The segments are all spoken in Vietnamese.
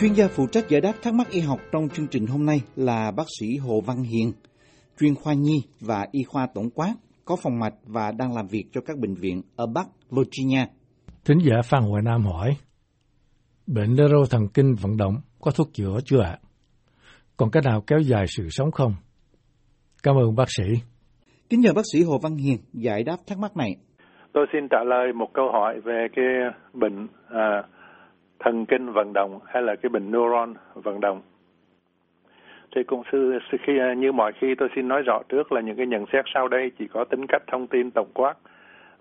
Chuyên gia phụ trách giải đáp thắc mắc y học trong chương trình hôm nay là bác sĩ Hồ Văn Hiền, chuyên khoa nhi và y khoa tổng quát, có phòng mạch và đang làm việc cho các bệnh viện ở Bắc Virginia. Thính giả Phan Hoài Nam hỏi, bệnh neuro thần kinh vận động có thuốc chữa chưa ạ? Còn cái nào kéo dài sự sống không? Cảm ơn bác sĩ. Kính nhờ bác sĩ Hồ Văn Hiền giải đáp thắc mắc này. Tôi xin trả lời một câu hỏi về cái bệnh à, thần kinh vận động hay là cái bệnh neuron vận động. Thì cũng sư khi như mọi khi tôi xin nói rõ trước là những cái nhận xét sau đây chỉ có tính cách thông tin tổng quát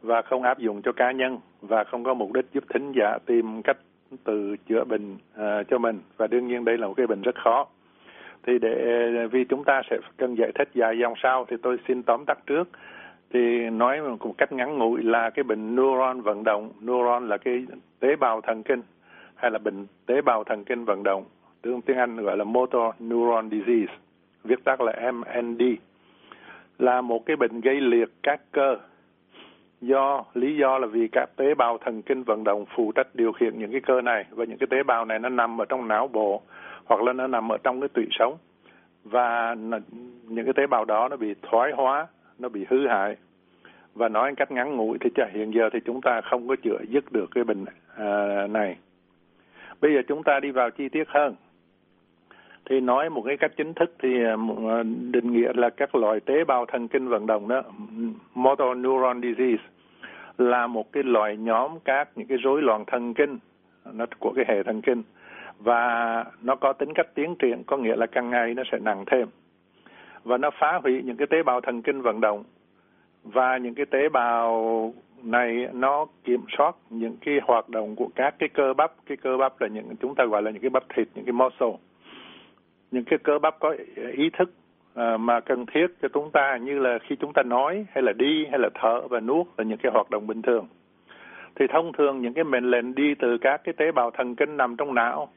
và không áp dụng cho cá nhân và không có mục đích giúp thính giả tìm cách từ chữa bệnh uh, cho mình. Và đương nhiên đây là một cái bệnh rất khó. Thì để vì chúng ta sẽ cần giải thích dài dòng sau thì tôi xin tóm tắt trước. Thì nói một cách ngắn ngủi là cái bệnh neuron vận động. Neuron là cái tế bào thần kinh hay là bệnh tế bào thần kinh vận động tiếng tiếng Anh gọi là motor neuron disease viết tắt là MND là một cái bệnh gây liệt các cơ. Do lý do là vì các tế bào thần kinh vận động phụ trách điều khiển những cái cơ này và những cái tế bào này nó nằm ở trong não bộ hoặc là nó nằm ở trong cái tủy sống. Và những cái tế bào đó nó bị thoái hóa nó bị hư hại. Và nói cách ngắn ngủi thì hiện giờ thì chúng ta không có chữa dứt được cái bệnh à, này bây giờ chúng ta đi vào chi tiết hơn. Thì nói một cái cách chính thức thì à, à, định nghĩa là các loại tế bào thần kinh vận động đó, motor neuron disease, là một cái loại nhóm các những cái rối loạn thần kinh, nó của cái hệ thần kinh. Và nó có tính cách tiến triển, có nghĩa là càng ngày nó sẽ nặng thêm. Và nó phá hủy những cái tế bào thần kinh vận động và những cái tế bào này nó kiểm soát những cái hoạt động của các cái cơ bắp. Cái cơ bắp là những chúng ta gọi là những cái bắp thịt những cái muscle. Những cái cơ bắp có ý thức à, mà cần thiết cho chúng ta như là khi chúng ta nói hay là đi hay là thở và nuốt là những cái hoạt động bình thường. Thì thông thường những cái mệnh lệnh đi từ các cái tế bào thần kinh nằm trong não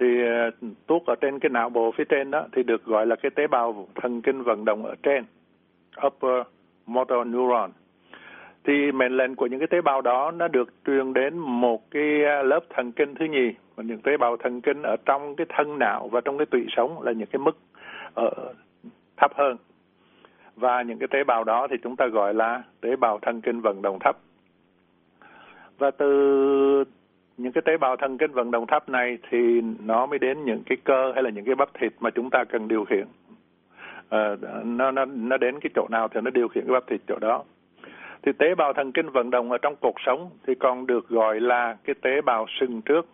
thì à, tuốt ở trên cái não bộ phía trên đó thì được gọi là cái tế bào thần kinh vận động ở trên upper motor neuron thì mệnh lệnh của những cái tế bào đó nó được truyền đến một cái à, lớp thần kinh thứ nhì. Và những tế bào thần kinh ở trong cái thân não và trong cái tủy sống là những cái mức ở thấp hơn. Và những cái tế bào đó thì chúng ta gọi là tế bào thần kinh vận động thấp. Và từ những cái tế bào thần kinh vận động thấp này thì nó mới đến những cái cơ hay là những cái bắp thịt mà chúng ta cần điều khiển. À, nó nó nó đến cái chỗ nào thì nó điều khiển cái bắp thịt chỗ đó thì tế bào thần kinh vận động ở trong cuộc sống thì còn được gọi là cái tế bào sừng trước.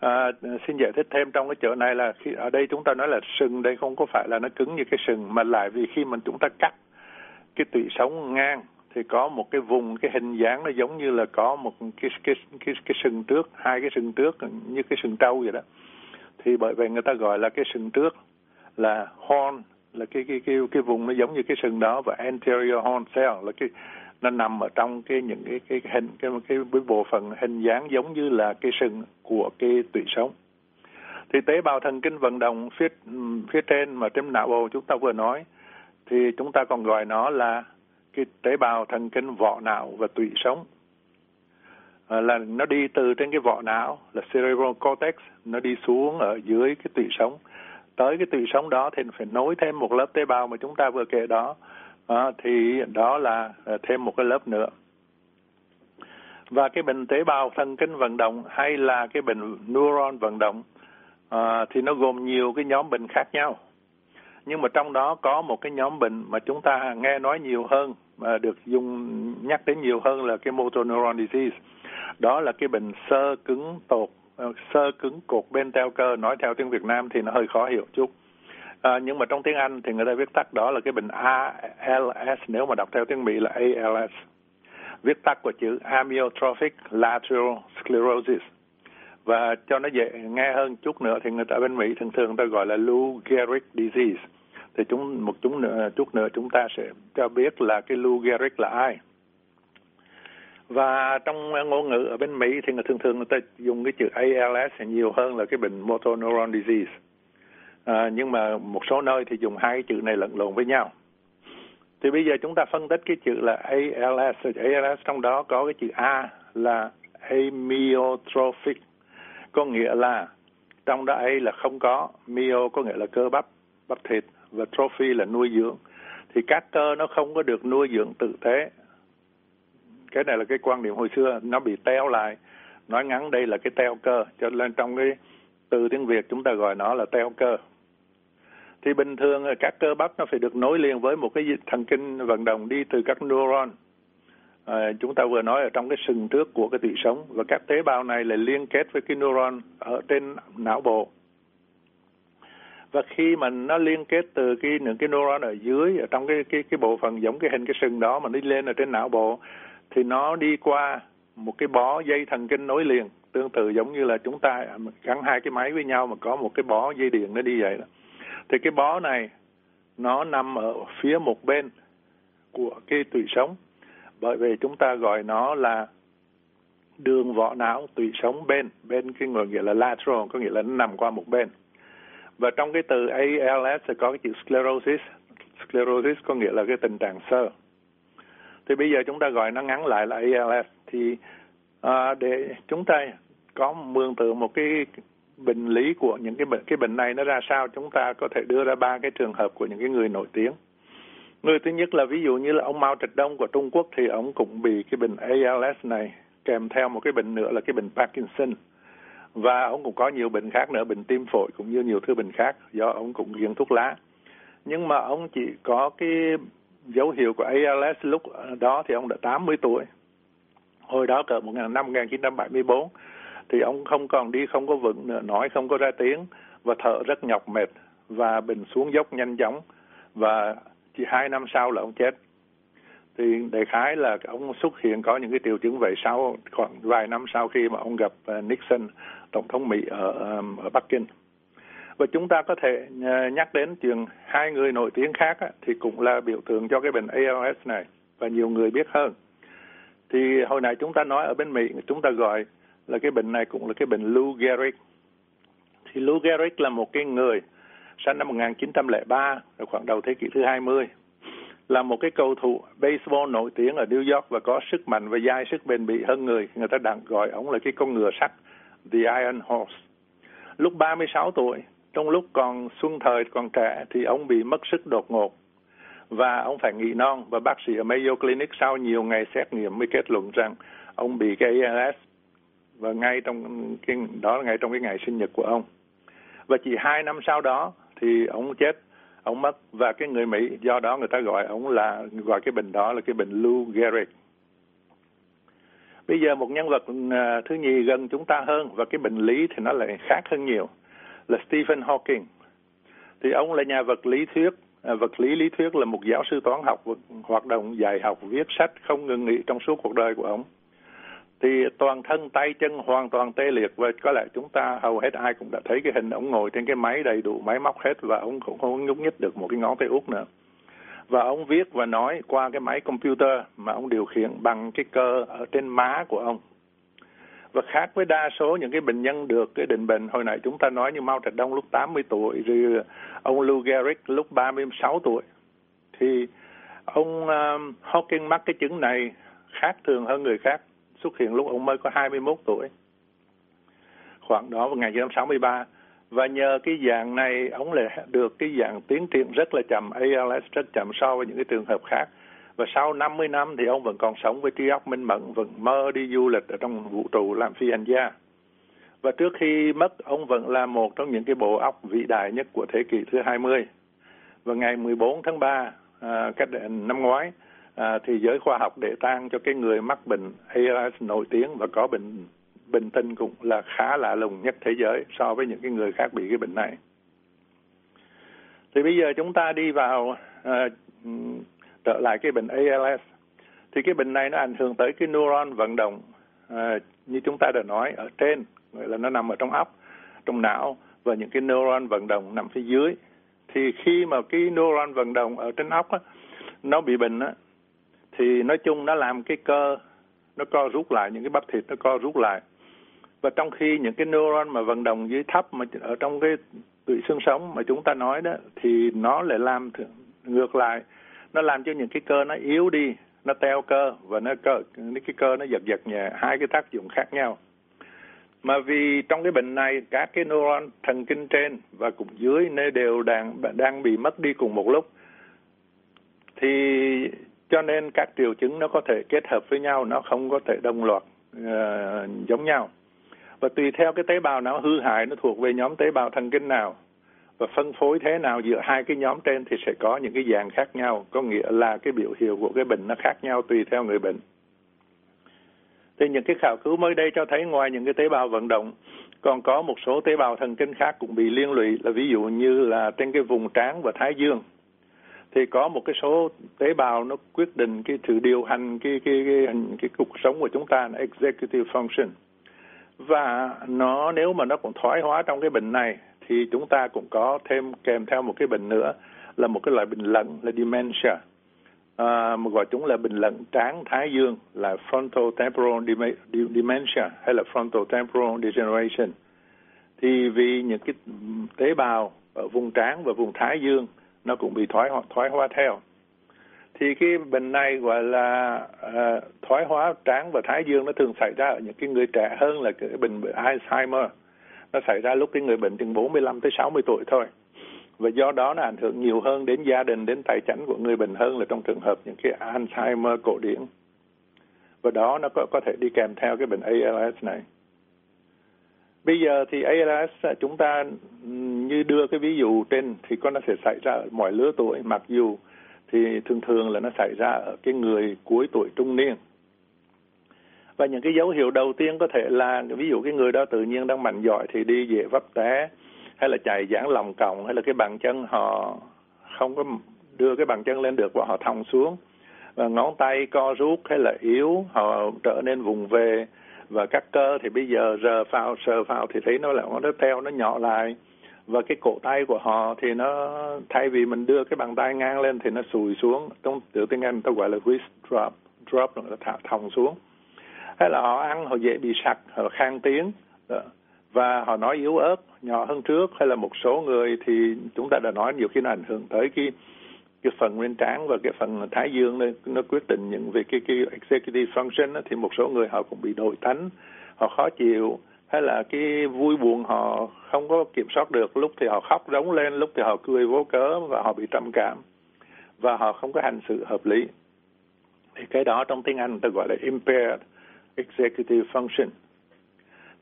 À, xin giải thích thêm trong cái chỗ này là khi ở đây chúng ta nói là sừng đây không có phải là nó cứng như cái sừng mà lại vì khi mà chúng ta cắt cái tủy sống ngang thì có một cái vùng cái hình dáng nó giống như là có một cái cái cái cái sừng trước hai cái sừng trước như cái sừng trâu vậy đó. Thì bởi vậy người ta gọi là cái sừng trước là horn là cái cái cái cái vùng nó giống như cái sừng đó và anterior horn cell là cái nó nằm ở trong cái những cái cái hình cái cái, cái bộ phận hình dáng giống như là cái sừng của cái tủy sống. Thì tế bào thần kinh vận động phía phía trên mà trên não bộ chúng ta vừa nói thì chúng ta còn gọi nó là cái tế bào thần kinh vỏ não và tủy sống. À, là nó đi từ trên cái vỏ não là cerebral cortex nó đi xuống ở dưới cái tủy sống. Tới cái tủy sống đó thì phải nối thêm một lớp tế bào mà chúng ta vừa kể đó à, thì đó là ờ, thêm một cái lớp nữa. Và cái bệnh tế bào thần kinh vận động hay là cái bệnh neuron vận động à, thì nó gồm nhiều cái nhóm bệnh khác nhau. Nhưng mà trong đó có một cái nhóm bệnh mà chúng ta nghe nói nhiều hơn mà được dùng nhắc đến nhiều hơn là cái motor neuron disease. Đó là cái bệnh sơ cứng tột sơ cứng cột bên teo cơ nói theo tiếng Việt Nam thì nó hơi khó hiểu chút. À, nhưng mà trong tiếng Anh thì người ta viết tắt đó là cái bệnh ALS nếu mà đọc theo tiếng Mỹ là ALS. Viết tắt của chữ amyotrophic lateral sclerosis. Và cho nó dễ nghe hơn chút nữa thì người ta bên Mỹ thường thường người ta gọi là Lou Gehrig disease. Thì chúng một chút nữa chút nữa chúng ta sẽ cho biết là cái Lou Gehrig là ai. Và trong ngôn ngữ ở bên Mỹ thì người thường thường người ta dùng cái chữ ALS nhiều hơn là cái bệnh motor neuron disease à, nhưng mà một số nơi thì dùng hai cái chữ này lẫn lộn với nhau thì bây giờ chúng ta phân tích cái chữ là ALS ALS trong đó có cái chữ A là amyotrophic có nghĩa là trong đó A là không có, myo có nghĩa là cơ bắp, bắp thịt và trophy là nuôi dưỡng. Thì các cơ nó không có được nuôi dưỡng tự tế. Cái này là cái quan điểm hồi xưa, nó bị teo lại. Nói ngắn đây là cái teo cơ, cho nên trong cái từ tiếng Việt chúng ta gọi nó là teo cơ. Thì bình thường các cơ bắp nó phải được nối liền với một cái thần kinh vận động đi từ các neuron. À, chúng ta vừa nói ở trong cái sừng trước của cái tủy sống và các tế bào này lại liên kết với cái neuron ở trên não bộ. Và khi mà nó liên kết từ cái những cái neuron ở dưới ở trong cái cái cái bộ phận giống cái hình cái sừng đó mà đi lên ở trên não bộ thì nó đi qua một cái bó dây thần kinh nối liền tương tự giống như là chúng ta gắn hai cái máy với nhau mà có một cái bó dây điện nó đi vậy đó thì cái bó này nó nằm ở phía một bên của cái tủy sống. Bởi vì chúng ta gọi nó là đường vỏ não tủy sống bên bên cái người nghĩa là lateral có nghĩa là nó nằm qua một bên. Và trong cái từ ALS sẽ có cái chữ sclerosis. Sclerosis có nghĩa là cái tình trạng sơ. Thì bây giờ chúng ta gọi nó ngắn lại là ALS thì à, để chúng ta có mường tượng một cái bệnh lý của những cái bệnh cái bệnh này nó ra sao, chúng ta có thể đưa ra ba cái trường hợp của những cái người nổi tiếng. Người thứ nhất là ví dụ như là ông Mao Trạch Đông của Trung Quốc thì ông cũng bị cái bệnh ALS này kèm theo một cái bệnh nữa là cái bệnh Parkinson. Và ông cũng có nhiều bệnh khác nữa, bệnh tim phổi cũng như nhiều thứ bệnh khác do ông cũng nghiện thuốc lá. Nhưng mà ông chỉ có cái dấu hiệu của ALS lúc đó thì ông đã 80 tuổi. Hồi đó cỡ một năm 1974 thì ông không còn đi, không có vững nữa, nói không có ra tiếng, và thở rất nhọc mệt, và bình xuống dốc nhanh chóng, và chỉ hai năm sau là ông chết. Thì đại khái là ông xuất hiện có những cái triệu chứng vậy sau, khoảng vài năm sau khi mà ông gặp à, Nixon, tổng thống Mỹ ở à, ở Bắc Kinh. Và chúng ta có thể à, nhắc đến chuyện hai người nổi tiếng khác thì cũng là biểu tượng cho cái bệnh ALS này, và nhiều người biết hơn. Thì hồi nãy chúng ta nói ở bên Mỹ, chúng ta gọi là cái bệnh này cũng là cái bệnh Lou Gehrig. Thì Lou Gehrig là một cái người sinh năm 1903 là khoảng đầu thế kỷ thứ 20 là một cái cầu thủ baseball nổi tiếng ở New York và có sức mạnh và dai sức bền bỉ hơn người. Người ta đang gọi ông là cái con ngựa sắt, The Iron Horse. Lúc 36 tuổi, trong lúc còn xuân thời còn trẻ thì ông bị mất sức đột ngột. Và ông phải nghỉ non. Và bác sĩ ở Mayo Clinic sau nhiều ngày xét nghiệm mới kết luận rằng ông bị cái ALS và ngay trong cái đó là ngay trong cái ngày sinh nhật của ông và chỉ hai năm sau đó thì ông chết ông mất và cái người Mỹ do đó người ta gọi ông là gọi cái bệnh đó là cái bệnh Lou Gehrig. Bây giờ một nhân vật à, thứ nhì gần chúng ta hơn và cái bệnh lý thì nó lại khác hơn nhiều là Stephen Hawking. Thì ông là nhà vật lý thuyết, à, vật lý lý thuyết là một giáo sư toán học hoạt động dạy học viết sách không ngừng nghỉ trong suốt cuộc đời của ông thì toàn thân tay chân hoàn toàn tê liệt và có lẽ chúng ta hầu hết ai cũng đã thấy cái hình ông ngồi trên cái máy đầy đủ máy móc hết và ông cũng không nhúc nhích được một cái ngón tay út nữa. Và ông viết và nói qua cái máy computer mà ông điều khiển bằng cái cơ ở trên má của ông. Và khác với đa số những cái bệnh nhân được cái định bệnh hồi nãy chúng ta nói như Mao Trạch Đông lúc 80 tuổi rồi ông Lou Gehrig lúc 36 tuổi. Thì ông uh, Hawking mắc cái chứng này khác thường hơn người khác xuất hiện lúc ông mới có 21 tuổi. Khoảng đó vào 1963 và nhờ cái dạng này ông lại được cái dạng tiến triển rất là chậm ALS rất chậm so với những cái trường hợp khác. Và sau 50 năm thì ông vẫn còn sống với trí óc minh mẫn vẫn mơ đi du lịch ở trong vũ trụ làm phi hành gia. Và trước khi mất ông vẫn là một trong những cái bộ óc vĩ đại nhất của thế kỷ thứ 20 và ngày 14 tháng 3 à, cách năm ngoái à, thì giới khoa học để tang cho cái người mắc bệnh ALS nổi tiếng và có bệnh bệnh tinh cũng là khá lạ lùng nhất thế giới so với những cái người khác bị cái bệnh này. Thì bây giờ chúng ta đi vào à, trở lại cái bệnh ALS. Thì cái bệnh này nó ảnh hưởng tới cái neuron vận động à, như chúng ta đã nói ở trên, gọi là nó nằm ở trong óc, trong não và những cái neuron vận động nằm phía dưới. Thì khi mà cái neuron vận động ở trên óc á, nó bị bệnh á, thì nói chung nó làm cái cơ, nó co rút lại, những cái bắp thịt nó co rút lại. Và trong khi những cái neuron mà vận động dưới thấp mà ở trong cái tụy xương sống mà chúng ta nói đó, thì nó lại làm ngược lại. Nó làm cho những cái cơ nó yếu đi, nó teo cơ và nó cơ cái cơ nó giật giật nhẹ, hai cái tác dụng khác nhau. Mà vì trong cái bệnh này, các cái neuron thần kinh trên và cũng dưới nơi đều đang đang bị mất đi cùng một lúc. Thì cho nên các triệu chứng nó có thể kết hợp với nhau nó không có thể đồng loạt uh, giống nhau. Và tùy theo cái tế bào não hư hại nó thuộc về nhóm tế bào thần kinh nào và phân phối thế nào giữa hai cái nhóm trên thì sẽ có những cái dạng khác nhau có nghĩa là cái biểu hiện của cái bệnh nó khác nhau tùy theo người bệnh. Thì những cái khảo cứu mới đây cho thấy ngoài những cái tế bào vận động còn có một số tế bào thần kinh khác cũng bị liên lụy là ví dụ như là trên cái vùng trán và thái dương thì có một cái số tế bào nó quyết định cái sự điều hành cái cái cái, cái, cái cuộc sống của chúng ta là executive function. Và nó nếu mà nó còn thoái hóa trong cái bệnh này thì chúng ta cũng có thêm kèm theo một cái bệnh nữa là một cái loại bệnh lẫn là dementia. À, mà gọi chúng là bệnh lẫn tráng thái dương là frontal temporal dementia hay là frontal temporal degeneration. Thì vì những cái tế bào ở vùng trán và vùng thái dương nó cũng bị thoái hóa, thoái hóa theo. Thì cái bệnh này gọi là uh, thoái hóa trán và thái dương nó thường xảy ra ở những cái người trẻ hơn là cái bệnh Alzheimer. Nó xảy ra lúc cái người bệnh từ 45 tới 60 tuổi thôi. Và do đó nó ảnh hưởng nhiều hơn đến gia đình đến tài chính của người bệnh hơn là trong trường hợp những cái Alzheimer cổ điển. Và đó nó có có thể đi kèm theo cái bệnh ALS này bây giờ thì ALS à, chúng ta ừ, như đưa cái ví dụ trên thì có nó sẽ xảy ra ở mọi lứa tuổi. Mặc dù thì thường thường là nó xảy ra ở cái người cuối tuổi trung niên. Và những cái dấu hiệu đầu tiên có thể là, ví dụ cái người đó tự nhiên đang mạnh giỏi thì đi về vấp té, hay là chạy giãn lòng còng, hay là cái bàn chân họ không có đưa cái bàn chân lên được và họ thòng xuống. Và ngón tay co rút, hay là yếu, họ trở nên vùng về và các cơ thì bây giờ rờ vào sờ vào thì thấy nó là nó teo nó nhỏ lại. Và cái cổ tay của họ thì nó, thay vì mình đưa cái bàn tay ngang lên thì nó sùi xuống. Trong từ tiếng Anh ta gọi là wrist drop drop là thả thòng xuống. Hay là họ ăn, họ dễ bị sặc, họ khang tiếng. Và họ nói yếu ớt, nhỏ hơn trước. Hay là một số người thì chúng ta đã nói nhiều khi nó ảnh hưởng tới cái cái phần nguyên tráng và cái phần thái dương nó, nó quyết định những việc cái cái executive function đó, thì một số người họ cũng bị đổi tánh họ khó chịu. Hay là cái vui buồn họ không có kiểm soát được lúc thì họ khóc rống lên lúc thì họ cười vô cớ và họ bị trầm cảm. Và họ không có hành sự hợp lý. Thì cái đó trong tiếng Anh người ta gọi là impaired executive function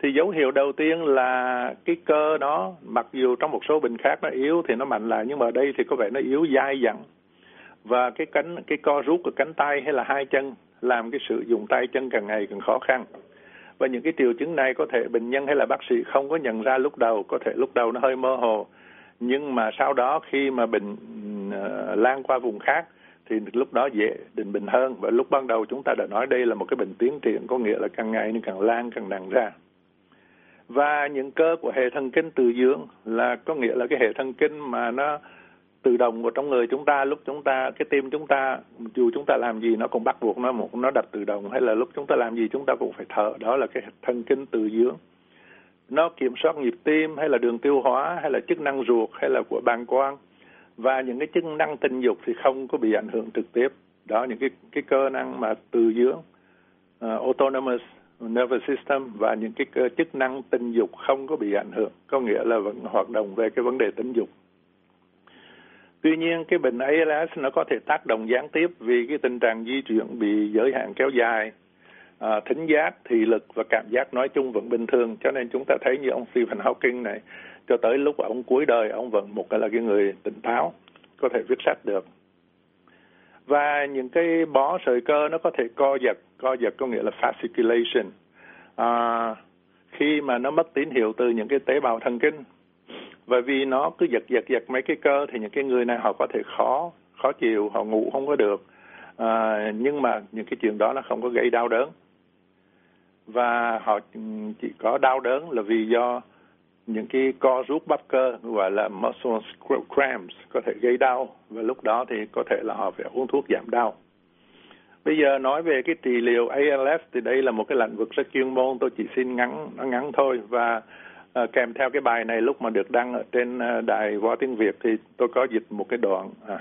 thì dấu hiệu đầu tiên là cái cơ đó mặc dù trong một số bệnh khác nó yếu thì nó mạnh lại nhưng mà ở đây thì có vẻ nó yếu dai dẳng. Và cái cánh cái co rút của cánh tay hay là hai chân làm cái sự dùng tay chân càng ngày càng khó khăn. Và những cái triệu chứng này có thể bệnh nhân hay là bác sĩ không có nhận ra lúc đầu có thể lúc đầu nó hơi mơ hồ. Nhưng mà sau đó khi mà bệnh uh, lan qua vùng khác thì lúc đó dễ định bệnh hơn. Và lúc ban đầu chúng ta đã nói đây là một cái bệnh tiến triển có nghĩa là càng ngày nó càng lan càng nặng ra và những cơ của hệ thần kinh từ dưỡng là có nghĩa là cái hệ thần kinh mà nó tự động vào trong người chúng ta lúc chúng ta cái tim chúng ta dù chúng ta làm gì nó cũng bắt buộc nó một nó đập tự động. Hay là lúc chúng ta làm gì chúng ta cũng phải thở. Đó là cái thần kinh tự dưỡng. Nó kiểm soát nhịp tim hay là đường tiêu hóa hay là chức năng ruột hay là của bàng quang. Và những cái chức năng tình dục thì không có bị ảnh hưởng trực tiếp. Đó những cái cái cơ năng mà từ dưỡng uh, autonomous nervous system và những cái cơ chức năng tình dục không có bị ảnh hưởng có nghĩa là vẫn hoạt động về cái vấn đề tình dục. Tuy nhiên cái bệnh ALS nó có thể tác động gián tiếp vì cái tình trạng di chuyển bị giới hạn kéo dài. À, thính giác thị lực và cảm giác nói chung vẫn bình thường cho nên chúng ta thấy như ông Stephen Hawking này cho tới lúc ông cuối đời ông vẫn một cái là cái người tỉnh táo có thể viết sách được và những cái bó sợi cơ nó có thể co giật co giật có nghĩa là fasciculation. À, khi mà nó mất tín hiệu từ những cái tế bào thần kinh. Và vì nó cứ giật giật giật mấy cái cơ thì những cái người này họ có thể khó khó chịu họ ngủ không có được. À, nhưng mà những cái chuyện đó nó không có gây đau đớn. Và họ chỉ có đau đớn là vì do những cái co rút bắp cơ gọi là muscle cramps có thể gây đau và lúc đó thì có thể là họ phải uống thuốc giảm đau. Bây giờ nói về cái trị liệu ALS thì đây là một cái lĩnh vực rất chuyên môn tôi chỉ xin ngắn nó ngắn thôi và uh, kèm theo cái bài này lúc mà được đăng ở trên uh, đài Võ Tiếng Việt thì tôi có dịch một cái đoạn à,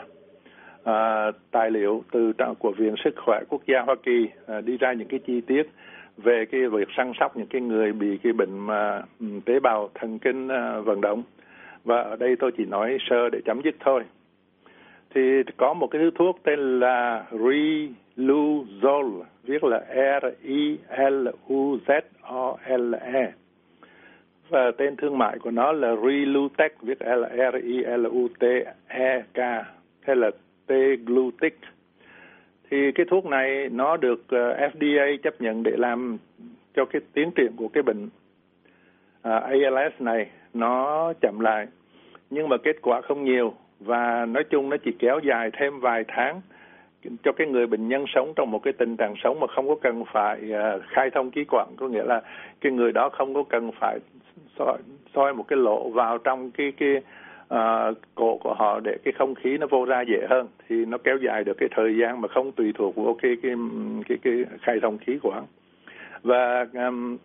à, tài liệu từ của Viện Sức khỏe Quốc gia Hoa Kỳ à, đi ra những cái chi tiết về cái việc săn sóc những cái người bị cái bệnh mà ừ, tế bào thần kinh ờ, vận động. Và ở đây tôi chỉ nói sơ để chấm dứt thôi. Thì có một cái thứ thuốc tên là Riluzole, viết là R I L U Z O L E. Và tên thương mại của nó là Rilutec, viết là R I L U T E K, hay là T Glutic thì cái thuốc này nó được ờ, FDA chấp nhận để làm cho cái tiến triển của cái bệnh ờ, uh, à, ALS này nó chậm lại. Nhưng mà kết quả không nhiều và nói chung nó chỉ kéo dài thêm vài tháng cho cái người bệnh nhân sống trong một cái tình trạng sống mà không có cần phải uh, khai thông khí quản. Có nghĩa là cái người đó không có cần phải soi, soi một cái lỗ vào trong cái cái à, cổ của họ để cái không khí nó vô ra dễ hơn. Thì nó kéo dài được cái thời gian mà không tùy thuộc vào cái cái cái cái khai thông khí quản và um,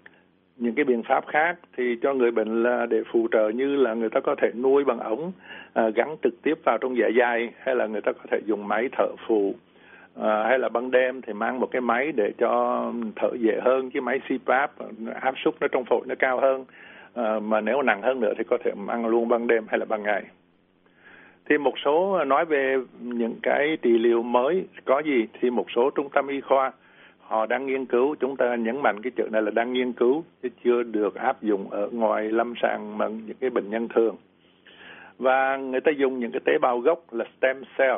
những cái biện pháp khác thì cho người bệnh là để phụ trợ như là người ta có thể nuôi bằng ống à, gắn trực tiếp vào trong dạ dày hay là người ta có thể dùng máy thở phụ à, hay là ban đêm thì mang một cái máy để cho thở dễ hơn. Cái máy CPAP áp suất nó trong phổi nó cao hơn à, mà nếu nặng hơn nữa thì có thể ăn luôn ban đêm hay là ban ngày. Thì một số ờ, nói về những cái trị liệu mới có gì thì một số trung tâm y khoa họ đang nghiên cứu chúng ta nhấn mạnh cái chữ này là đang nghiên cứu chứ chưa được áp dụng ở ngoài lâm sàng mà những cái bệnh nhân thường. Và người ta dùng những cái tế bào gốc là stem cell.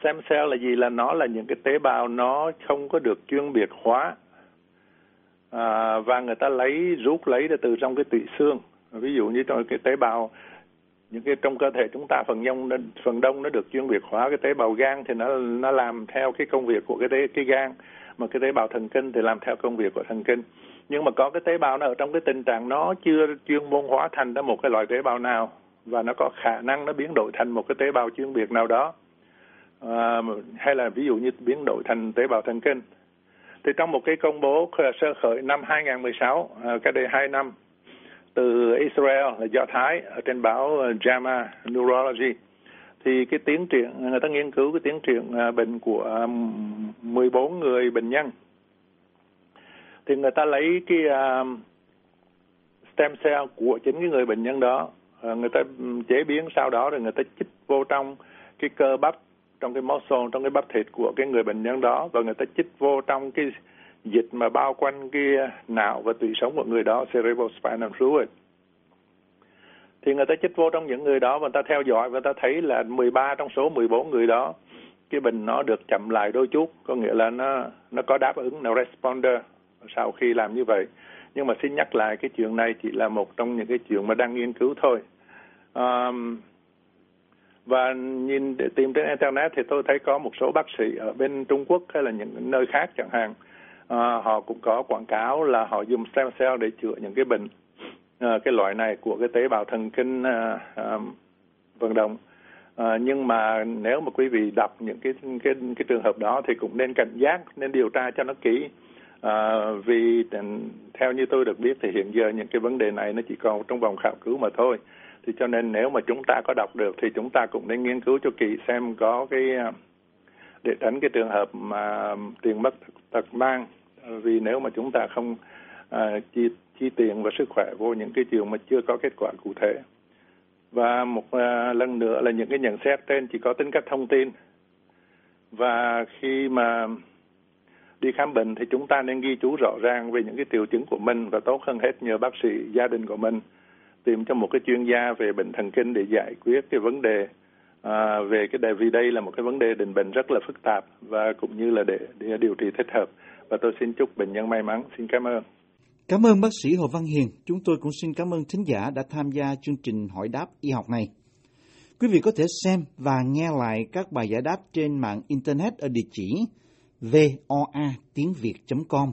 Stem cell là gì? Là nó là những cái tế bào nó không có được chuyên biệt hóa à, và người ta lấy rút lấy ra từ trong cái tủy xương. Ví dụ như trong cái tế bào những cái trong cơ thể chúng ta phần đông phần đông nó được chuyên biệt hóa cái tế bào gan thì nó nó làm theo cái công việc của cái tế, cái gan. Mà cái tế bào thần kinh thì làm theo công việc của thần kinh. Nhưng mà có cái tế bào nó ở trong cái tình trạng nó chưa chuyên môn hóa thành ra một cái loại tế bào nào và nó có khả năng nó biến đổi thành một cái tế bào chuyên biệt nào đó. À, hay là ví dụ như biến đổi thành tế bào thần kinh thì trong một cái công bố sơ khởi năm 2016 ờ, cách đây hai năm, từ Israel là Do Thái ở trên báo ờ, JAMA Neurology, thì cái tiến triển, người ta nghiên cứu cái tiến triển ờ, bệnh của 14 người bệnh nhân. Thì người ta lấy cái stem cell của chính cái người bệnh nhân đó người ta chế biến sau đó rồi người ta chích vô trong cái cơ bắp trong cái muscle trong cái bắp thịt của cái người bệnh nhân đó và người ta chích vô trong cái dịch mà bao quanh cái não và tủy sống của người đó cerebrospinal fluid. Thì người ta chích vô trong những người đó và người ta theo dõi và người ta thấy là 13 trong số 14 người đó cái bệnh nó được chậm lại đôi chút. Có nghĩa là nó nó có đáp ứng nó responder sau khi làm như vậy. Nhưng mà xin nhắc lại cái chuyện này chỉ là một trong những cái chuyện mà đang nghiên cứu thôi. Um, và nhìn để tìm trên internet thì tôi thấy có một số bác sĩ ở bên Trung Quốc hay là những nơi khác chẳng hạn. À, họ cũng có quảng cáo là họ dùng stem cell để chữa những cái bệnh à, cái loại này của cái tế bào thần kinh à, à, vận động. À, nhưng mà nếu mà quý vị đọc những cái cái cái trường hợp đó thì cũng nên cảnh giác nên điều tra cho nó kỹ. À, vì ừ, theo như tôi được biết thì hiện giờ những cái vấn đề này nó chỉ còn trong vòng khảo cứu mà thôi thì cho nên nếu mà chúng ta có đọc được thì chúng ta cũng nên nghiên cứu cho kỹ xem có cái à, để tránh cái trường hợp mà tiền mất tật mang. Vì nếu mà chúng ta không à, chi chi tiền và sức khỏe vô những cái trường mà chưa có kết quả cụ thể. Và một à, lần nữa là những cái nhận xét trên chỉ có tính cách thông tin. Và khi mà đi khám bệnh thì chúng ta nên ghi chú rõ ràng về những cái triệu chứng của mình và tốt hơn hết nhờ bác sĩ gia đình của mình tìm cho một cái chuyên gia về bệnh thần kinh để giải quyết cái vấn đề à, về cái đề vì đây là một cái vấn đề định bệnh rất là phức tạp và cũng như là để, để điều trị thích hợp và tôi xin chúc bệnh nhân may mắn xin cảm ơn Cảm ơn bác sĩ Hồ Văn Hiền. Chúng tôi cũng xin cảm ơn thính giả đã tham gia chương trình hỏi đáp y học này. Quý vị có thể xem và nghe lại các bài giải đáp trên mạng Internet ở địa chỉ voa tiếng việt.com.